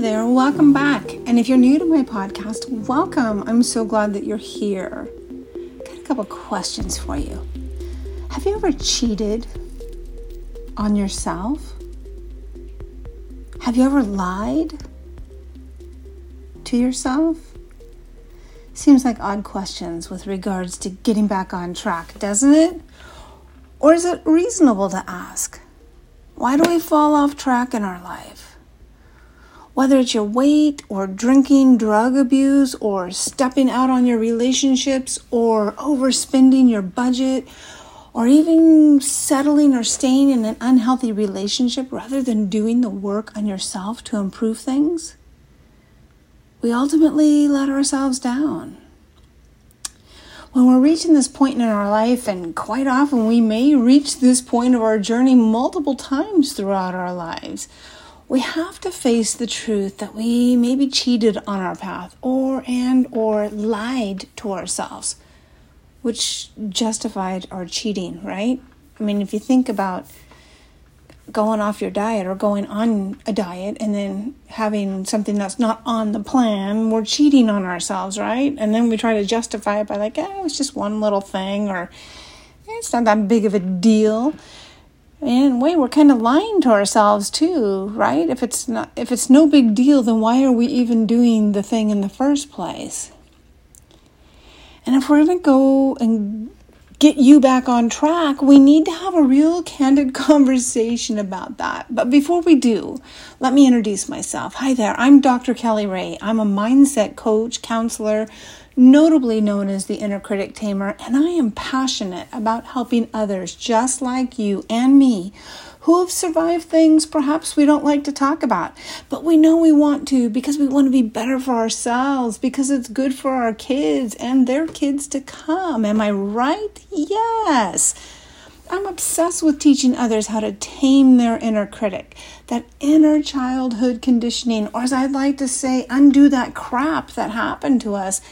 there, welcome back. And if you're new to my podcast, welcome. I'm so glad that you're here. Got a couple questions for you. Have you ever cheated on yourself? Have you ever lied to yourself? Seems like odd questions with regards to getting back on track, doesn't it? Or is it reasonable to ask? Why do we fall off track in our life? Whether it's your weight or drinking, drug abuse, or stepping out on your relationships, or overspending your budget, or even settling or staying in an unhealthy relationship rather than doing the work on yourself to improve things, we ultimately let ourselves down. When we're reaching this point in our life, and quite often we may reach this point of our journey multiple times throughout our lives, we have to face the truth that we maybe cheated on our path or and or lied to ourselves which justified our cheating right? I mean if you think about going off your diet or going on a diet and then having something that's not on the plan we're cheating on ourselves right? And then we try to justify it by like oh it's just one little thing or it's not that big of a deal in a way we're kind of lying to ourselves too right if it's not if it's no big deal then why are we even doing the thing in the first place and if we're going to go and get you back on track, we need to have a real candid conversation about that. But before we do, let me introduce myself. Hi there, I'm Dr. Kelly Rae. I'm a mindset coach, counselor, notably known as the inner critic tamer, and I am passionate about helping others just like you and me who have survived things perhaps we don't like to talk about, but we know we want to because we want to be better for ourselves, because it's good for our kids and their kids to come. Am I right? Yes. I'm obsessed with teaching others how to tame their inner critic, that inner childhood conditioning, or as I'd like to say, undo that crap that happened to us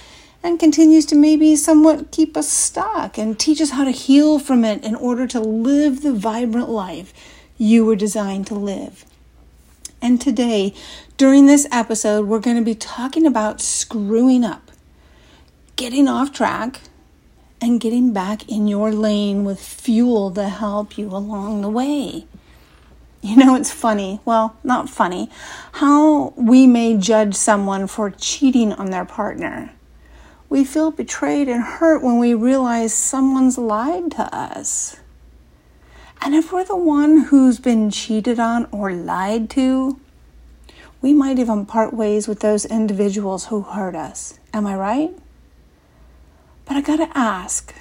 and continues to maybe somewhat keep us stuck and teach us how to heal from it in order to live the vibrant life you were designed to live. And today, during this episode, we're going to be talking about screwing up, getting off track, and getting back in your lane with fuel to help you along the way. You know, it's funny, well, not funny, how we may judge someone for cheating on their partner. We feel betrayed and hurt when we realize someone's lied to us. And if we're the one who's been cheated on or lied to, we might even part ways with those individuals who hurt us. Am I right? But I gotta ask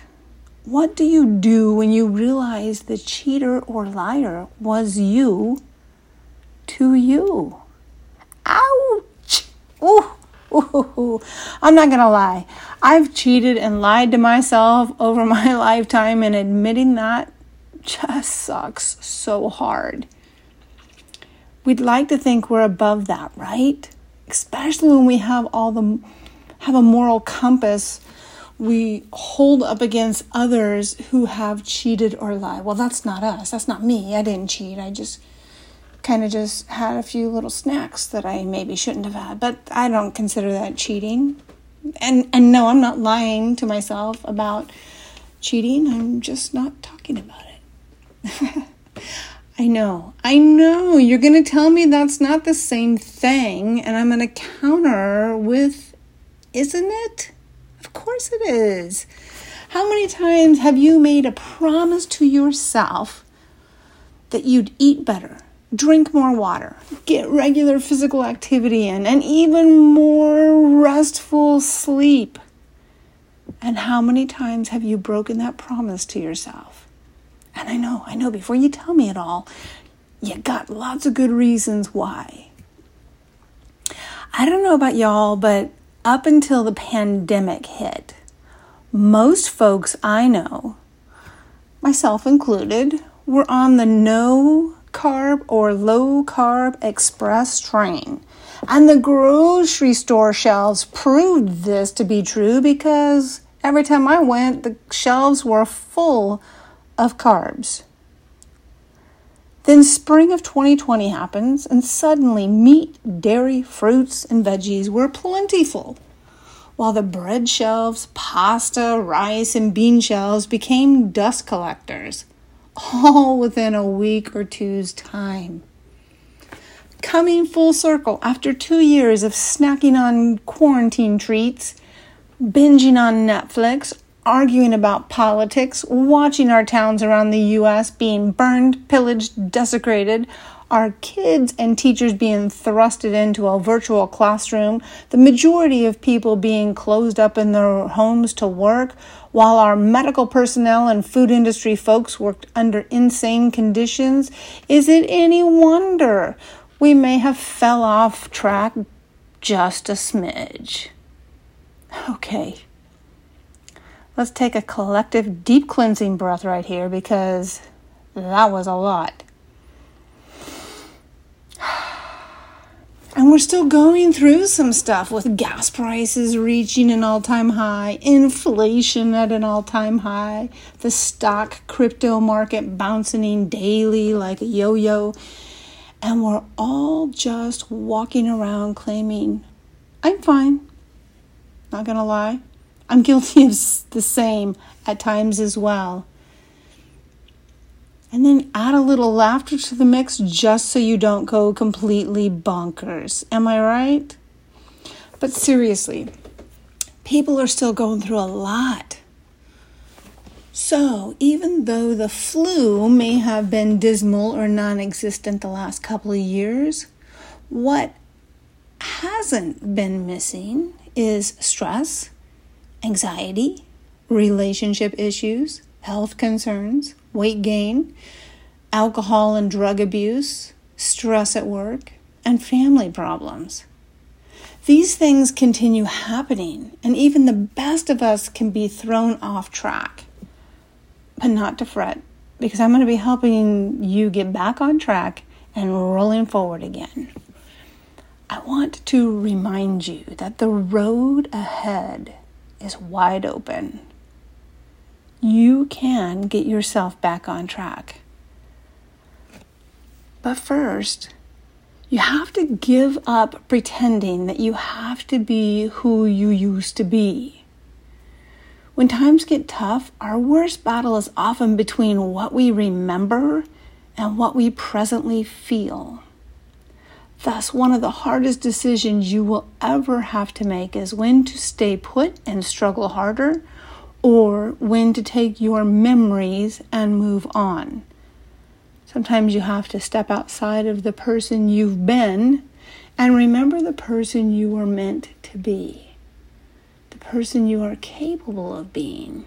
what do you do when you realize the cheater or liar was you to you? Ouch! Ooh, ooh. I'm not gonna lie. I've cheated and lied to myself over my lifetime, and admitting that just sucks so hard. We'd like to think we're above that, right? Especially when we have all the have a moral compass we hold up against others who have cheated or lied. Well, that's not us. That's not me. I didn't cheat. I just kind of just had a few little snacks that I maybe shouldn't have had. But I don't consider that cheating. And and no, I'm not lying to myself about cheating. I'm just not talking about it. I know, I know. You're going to tell me that's not the same thing, and I'm going to counter with, isn't it? Of course it is. How many times have you made a promise to yourself that you'd eat better, drink more water, get regular physical activity in, and even more restful sleep? And how many times have you broken that promise to yourself? And I know, I know, before you tell me it all, you got lots of good reasons why. I don't know about y'all, but up until the pandemic hit, most folks I know, myself included, were on the no carb or low carb express train. And the grocery store shelves proved this to be true because every time I went, the shelves were full of carbs. Then spring of 2020 happens, and suddenly meat, dairy, fruits, and veggies were plentiful, while the bread shelves, pasta, rice, and bean shelves became dust collectors, all within a week or two's time. Coming full circle after two years of snacking on quarantine treats, binging on Netflix, arguing about politics, watching our towns around the US being burned, pillaged, desecrated, our kids and teachers being thrusted into a virtual classroom, the majority of people being closed up in their homes to work, while our medical personnel and food industry folks worked under insane conditions, is it any wonder we may have fell off track just a smidge? Okay Let's take a collective deep cleansing breath right here because that was a lot. And we're still going through some stuff with gas prices reaching an all time high, inflation at an all time high, the stock crypto market bouncing daily like a yo yo. And we're all just walking around claiming, I'm fine. Not gonna lie. I'm guilty of the same at times as well. And then add a little laughter to the mix just so you don't go completely bonkers. Am I right? But seriously, people are still going through a lot. So, even though the flu may have been dismal or non existent the last couple of years, what hasn't been missing is stress, anxiety, relationship issues, health concerns, weight gain, alcohol and drug abuse, stress at work, and family problems. These things continue happening, and even the best of us can be thrown off track. But not to fret, because I'm going to be helping you get back on track and rolling forward again. I want to remind you that the road ahead is wide open. You can get yourself back on track. But first, you have to give up pretending that you have to be who you used to be. When times get tough, our worst battle is often between what we remember and what we presently feel. Thus, one of the hardest decisions you will ever have to make is when to stay put and struggle harder, or when to take your memories and move on. Sometimes you have to step outside of the person you've been and remember the person you were meant to be, the person you are capable of being,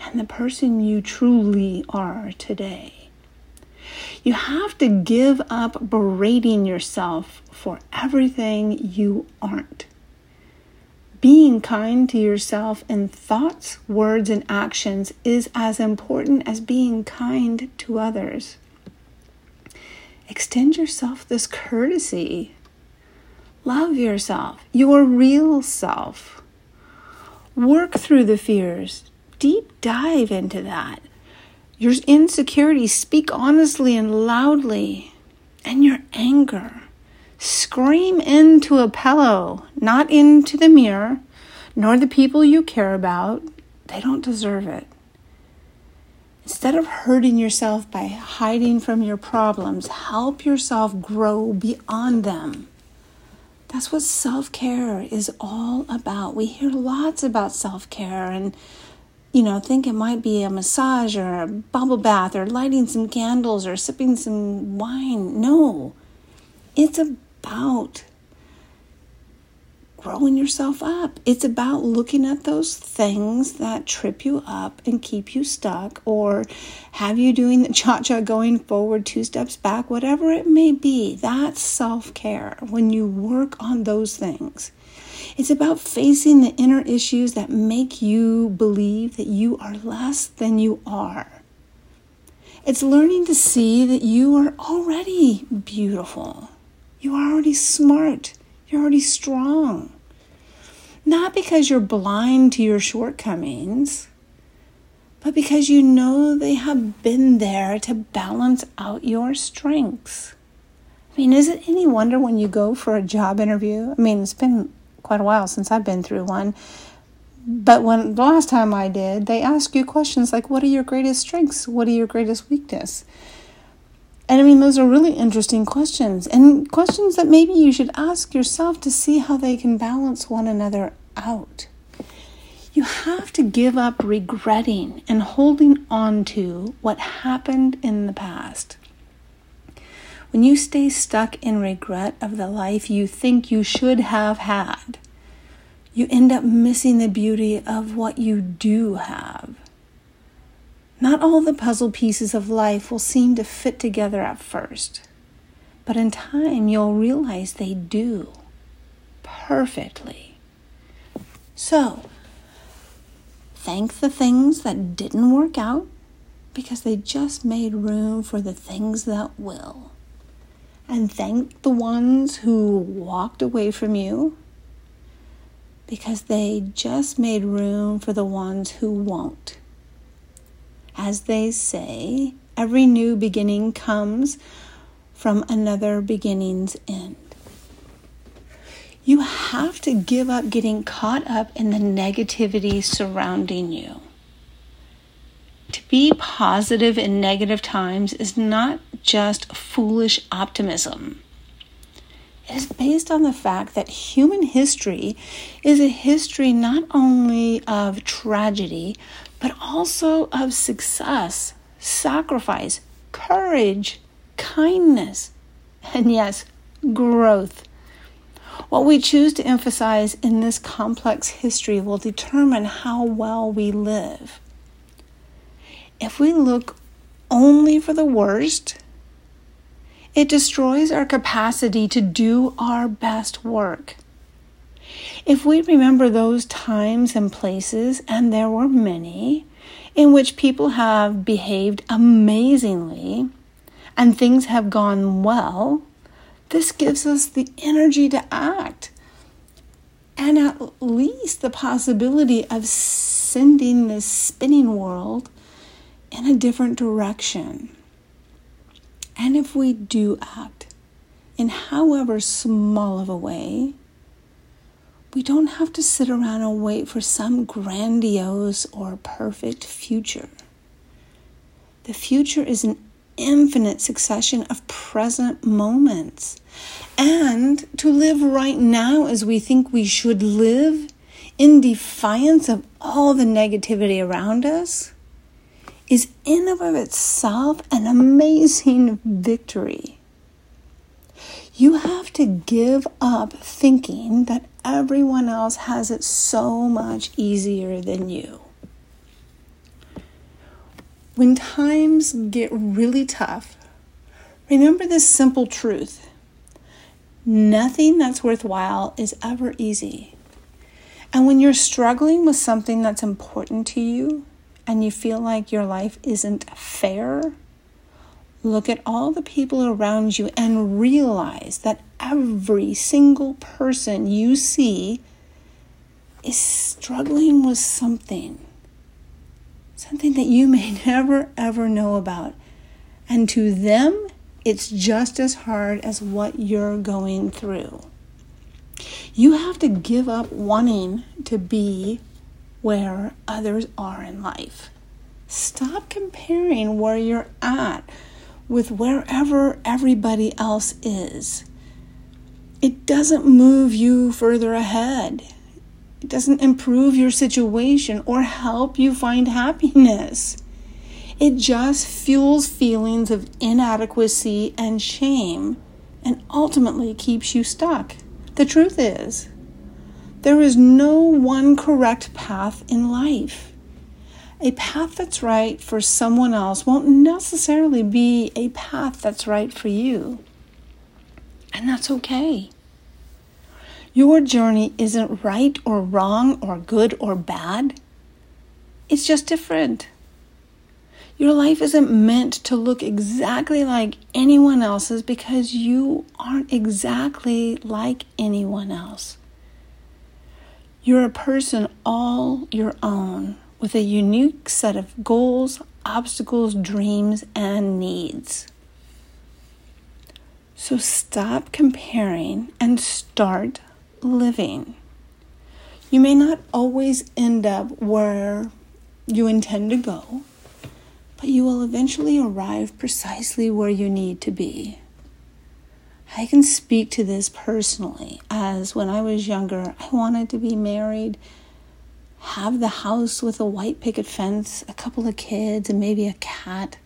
and the person you truly are today. You have to give up berating yourself for everything you aren't. Being kind to yourself in thoughts, words, and actions is as important as being kind to others. Extend yourself this courtesy. Love yourself, your real self. Work through the fears. Deep dive into that. Your insecurities, speak honestly and loudly. And your anger, scream into a pillow, not into the mirror, nor the people you care about. They don't deserve it. Instead of hurting yourself by hiding from your problems, help yourself grow beyond them. That's what self care is all about. We hear lots about self care and you know, think it might be a massage or a bubble bath or lighting some candles or sipping some wine. No, it's about growing yourself up. It's about looking at those things that trip you up and keep you stuck or have you doing the cha cha going forward two steps back, whatever it may be. That's self care when you work on those things. It's about facing the inner issues that make you believe that you are less than you are. It's learning to see that you are already beautiful. You are already smart. You're already strong. Not because you're blind to your shortcomings, but because you know they have been there to balance out your strengths. I mean, is it any wonder when you go for a job interview? I mean, it's been quite a while since I've been through one. But when the last time I did, they ask you questions like, What are your greatest strengths? What are your greatest weakness? And I mean, those are really interesting questions, and questions that maybe you should ask yourself to see how they can balance one another out. You have to give up regretting and holding on to what happened in the past. When you stay stuck in regret of the life you think you should have had, you end up missing the beauty of what you do have. Not all the puzzle pieces of life will seem to fit together at first, but in time you'll realize they do perfectly. So, thank the things that didn't work out because they just made room for the things that will and thank the ones who walked away from you because they just made room for the ones who won't. As they say, every new beginning comes from another beginning's end. You have to give up getting caught up in the negativity surrounding you. To be positive in negative times is not just foolish optimism. It is based on the fact that human history is a history not only of tragedy, but also of success, sacrifice, courage, kindness, and yes, growth. What we choose to emphasize in this complex history will determine how well we live. If we look only for the worst, it destroys our capacity to do our best work. If we remember those times and places, and there were many, in which people have behaved amazingly and things have gone well, this gives us the energy to act and at least the possibility of sending this spinning world in a different direction. And if we do act in however small of a way, we don't have to sit around and wait for some grandiose or perfect future. The future is an infinite succession of present moments. And to live right now as we think we should live in defiance of all the negativity around us is in and of itself an amazing victory. You have to give up thinking that everyone else has it so much easier than you. When times get really tough, remember this simple truth nothing that's worthwhile is ever easy. And when you're struggling with something that's important to you, and you feel like your life isn't fair, look at all the people around you and realize that every single person you see is struggling with something. Something that you may never ever know about. And to them, it's just as hard as what you're going through. You have to give up wanting to be where others are in life. Stop comparing where you're at with wherever everybody else is. It doesn't move you further ahead. It doesn't improve your situation or help you find happiness. It just fuels feelings of inadequacy and shame and ultimately keeps you stuck. The truth is, there is no one correct path in life. A path that's right for someone else won't necessarily be a path that's right for you. And that's okay. Your journey isn't right or wrong or good or bad. It's just different. Your life isn't meant to look exactly like anyone else's because you aren't exactly like anyone else. You're a person all your own with a unique set of goals, obstacles, dreams, and needs. So stop comparing and start living. You may not always end up where you intend to go, but you will eventually arrive precisely where you need to be. I can speak to this personally, as when I was younger, I wanted to be married have the house with a white picket fence, a couple of kids, and maybe a cat.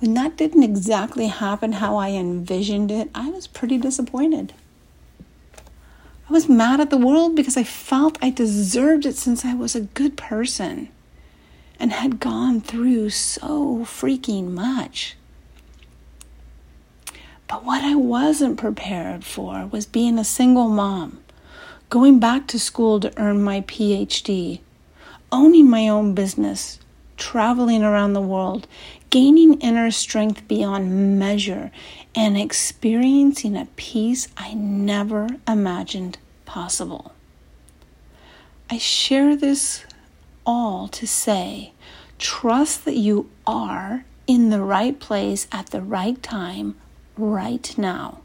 When that didn't exactly happen how I envisioned it, I was pretty disappointed. I was mad at the world because I felt I deserved it since I was a good person and had gone through so freaking much. But what I wasn't prepared for was being a single mom going back to school to earn my PhD, owning my own business, traveling around the world, gaining inner strength beyond measure, and experiencing a peace I never imagined possible. I share this all to say trust that you are in the right place at the right time right now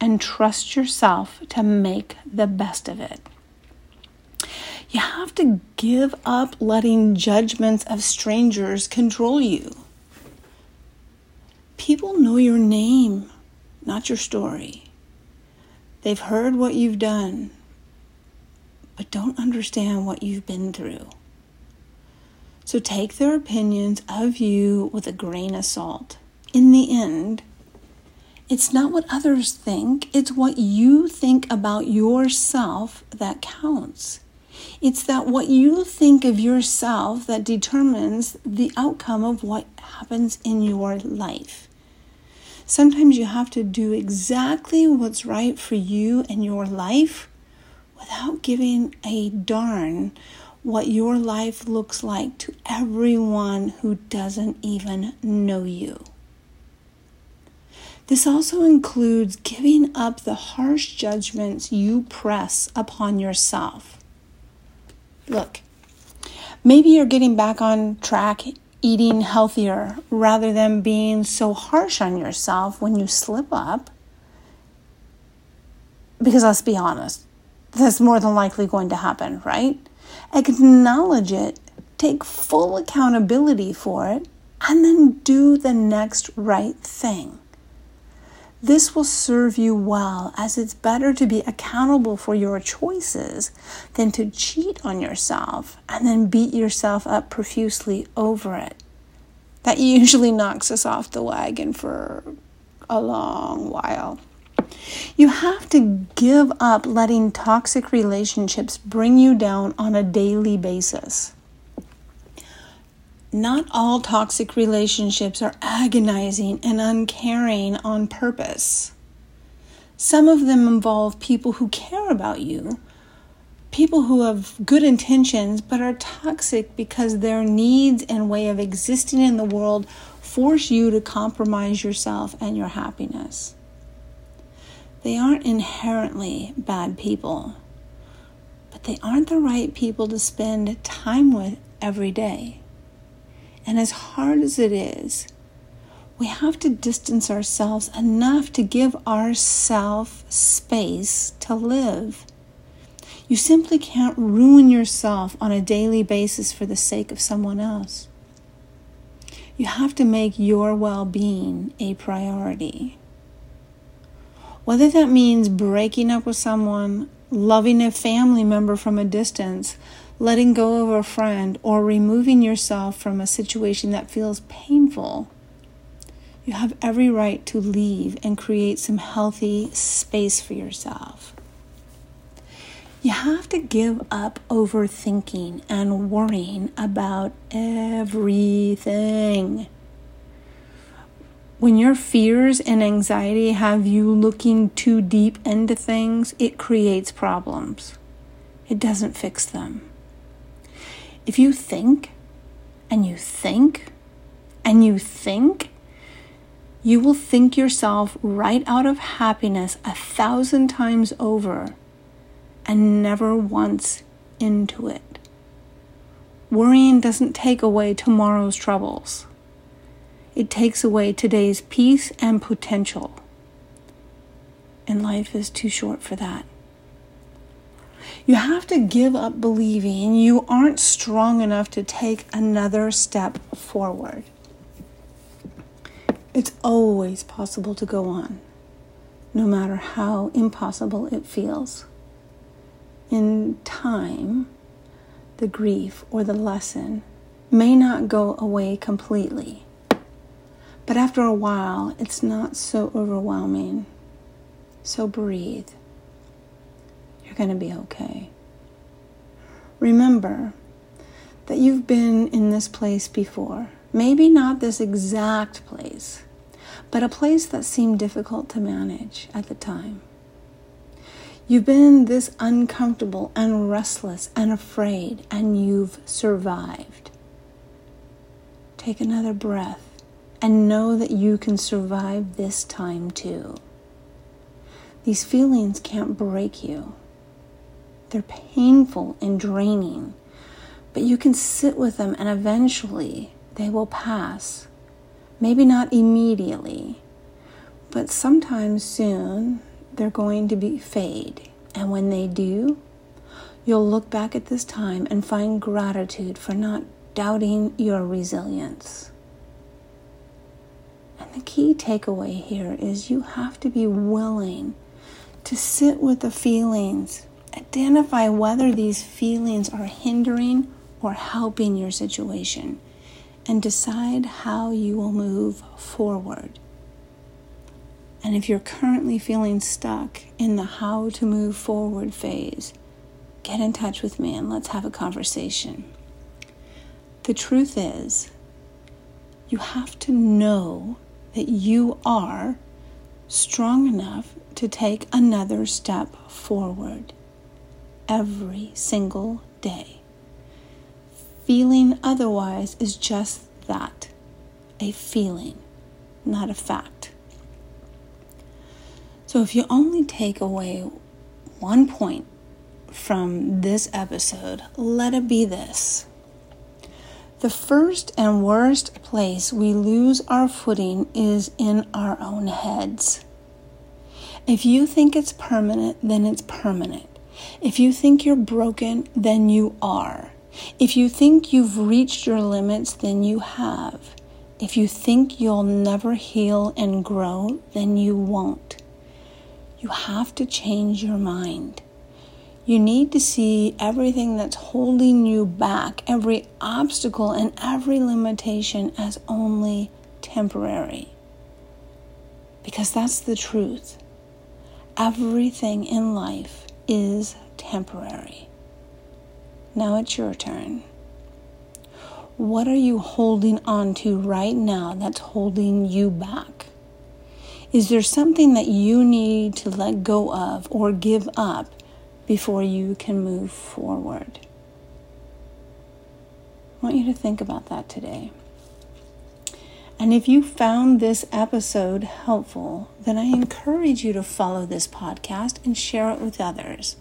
and trust yourself to make the best of it. You have to give up letting judgments of strangers control you. People know your name, not your story. They've heard what you've done, but don't understand what you've been through. So take their opinions of you with a grain of salt. In the end, it's not what others think, it's what you think about yourself that counts. It's that what you think of yourself that determines the outcome of what happens in your life. Sometimes you have to do exactly what's right for you and your life without giving a darn what your life looks like to everyone who doesn't even know you. This also includes giving up the harsh judgments you press upon yourself. Look, maybe you're getting back on track eating healthier rather than being so harsh on yourself when you slip up. Because let's be honest, that's more than likely going to happen, right? Acknowledge it, take full accountability for it, and then do the next right thing. This will serve you well, as it's better to be accountable for your choices than to cheat on yourself and then beat yourself up profusely over it. That usually knocks us off the wagon for a long while. You have to give up letting toxic relationships bring you down on a daily basis. Not all toxic relationships are agonizing and uncaring on purpose. Some of them involve people who care about you, people who have good intentions but are toxic because their needs and way of existing in the world force you to compromise yourself and your happiness. They aren't inherently bad people, but they aren't the right people to spend time with every day. And as hard as it is, we have to distance ourselves enough to give ourselves space to live. You simply can't ruin yourself on a daily basis for the sake of someone else. You have to make your well being a priority. Whether that means breaking up with someone, loving a family member from a distance, letting go of a friend, or removing yourself from a situation that feels painful, you have every right to leave and create some healthy space for yourself. You have to give up overthinking and worrying about everything. When your fears and anxiety have you looking too deep into things, it creates problems. It doesn't fix them. If you think and you think and you think, you will think yourself right out of happiness a thousand times over and never once into it. Worrying doesn't take away tomorrow's troubles. It takes away today's peace and potential. And life is too short for that. You have to give up believing you aren't strong enough to take another step forward. It's always possible to go on, no matter how impossible it feels. In time, the grief or the lesson may not go away completely. But after a while, it's not so overwhelming. So breathe. You're going to be okay. Remember that you've been in this place before. Maybe not this exact place, but a place that seemed difficult to manage at the time. You've been this uncomfortable and restless and afraid, and you've survived. Take another breath and know that you can survive this time too. These feelings can't break you, they're painful and draining, but you can sit with them and eventually they will pass. Maybe not immediately, but sometime soon they're going to be fade. And when they do, you'll look back at this time and find gratitude for not doubting your resilience. And the key takeaway here is you have to be willing to sit with the feelings, identify whether these feelings are hindering or helping your situation, and decide how you will move forward. And if you're currently feeling stuck in the how to move forward phase, get in touch with me and let's have a conversation. The truth is, you have to know that you are strong enough to take another step forward every single day. Feeling otherwise is just that a feeling, not a fact. So, if you only take away one point from this episode, let it be this. The first and worst place we lose our footing is in our own heads. If you think it's permanent, then it's permanent. If you think you're broken, then you are. If you think you've reached your limits, then you have. If you think you'll never heal and grow, then you won't. You have to change your mind. You need to see everything that's holding you back, every obstacle and every limitation as only temporary. Because that's the truth. Everything in life is temporary. Now it's your turn. What are you holding on to right now that's holding you back? Is there something that you need to let go of or give up before you can move forward? I want you to think about that today. And if you found this episode helpful, then I encourage you to follow this podcast and share it with others.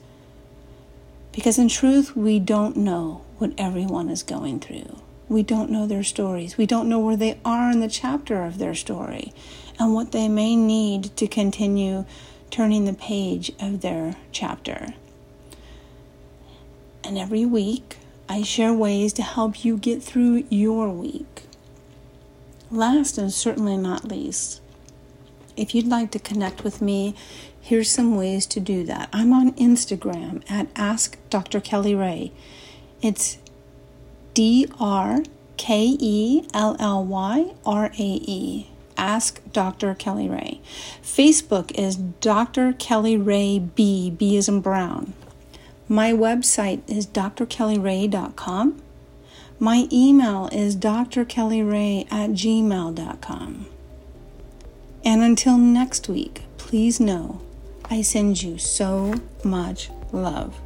Because in truth, we don't know what everyone is going through. We don't know their stories. We don't know where they are in the chapter of their story and what they may need to continue turning the page of their chapter. And every week, I share ways to help you get through your week. Last and certainly not least, if you'd like to connect with me, here's some ways to do that. I'm on Instagram at Ask Dr. Kelly Rae. It's D R K E L L Y R A E. Ask Dr. Kelly Rae. Facebook is Dr. Kelly Rae B. B is in Brown. My website is drkellyrae.com. My email is drkellyrae at gmail.com. And until next week, please know I send you so much love.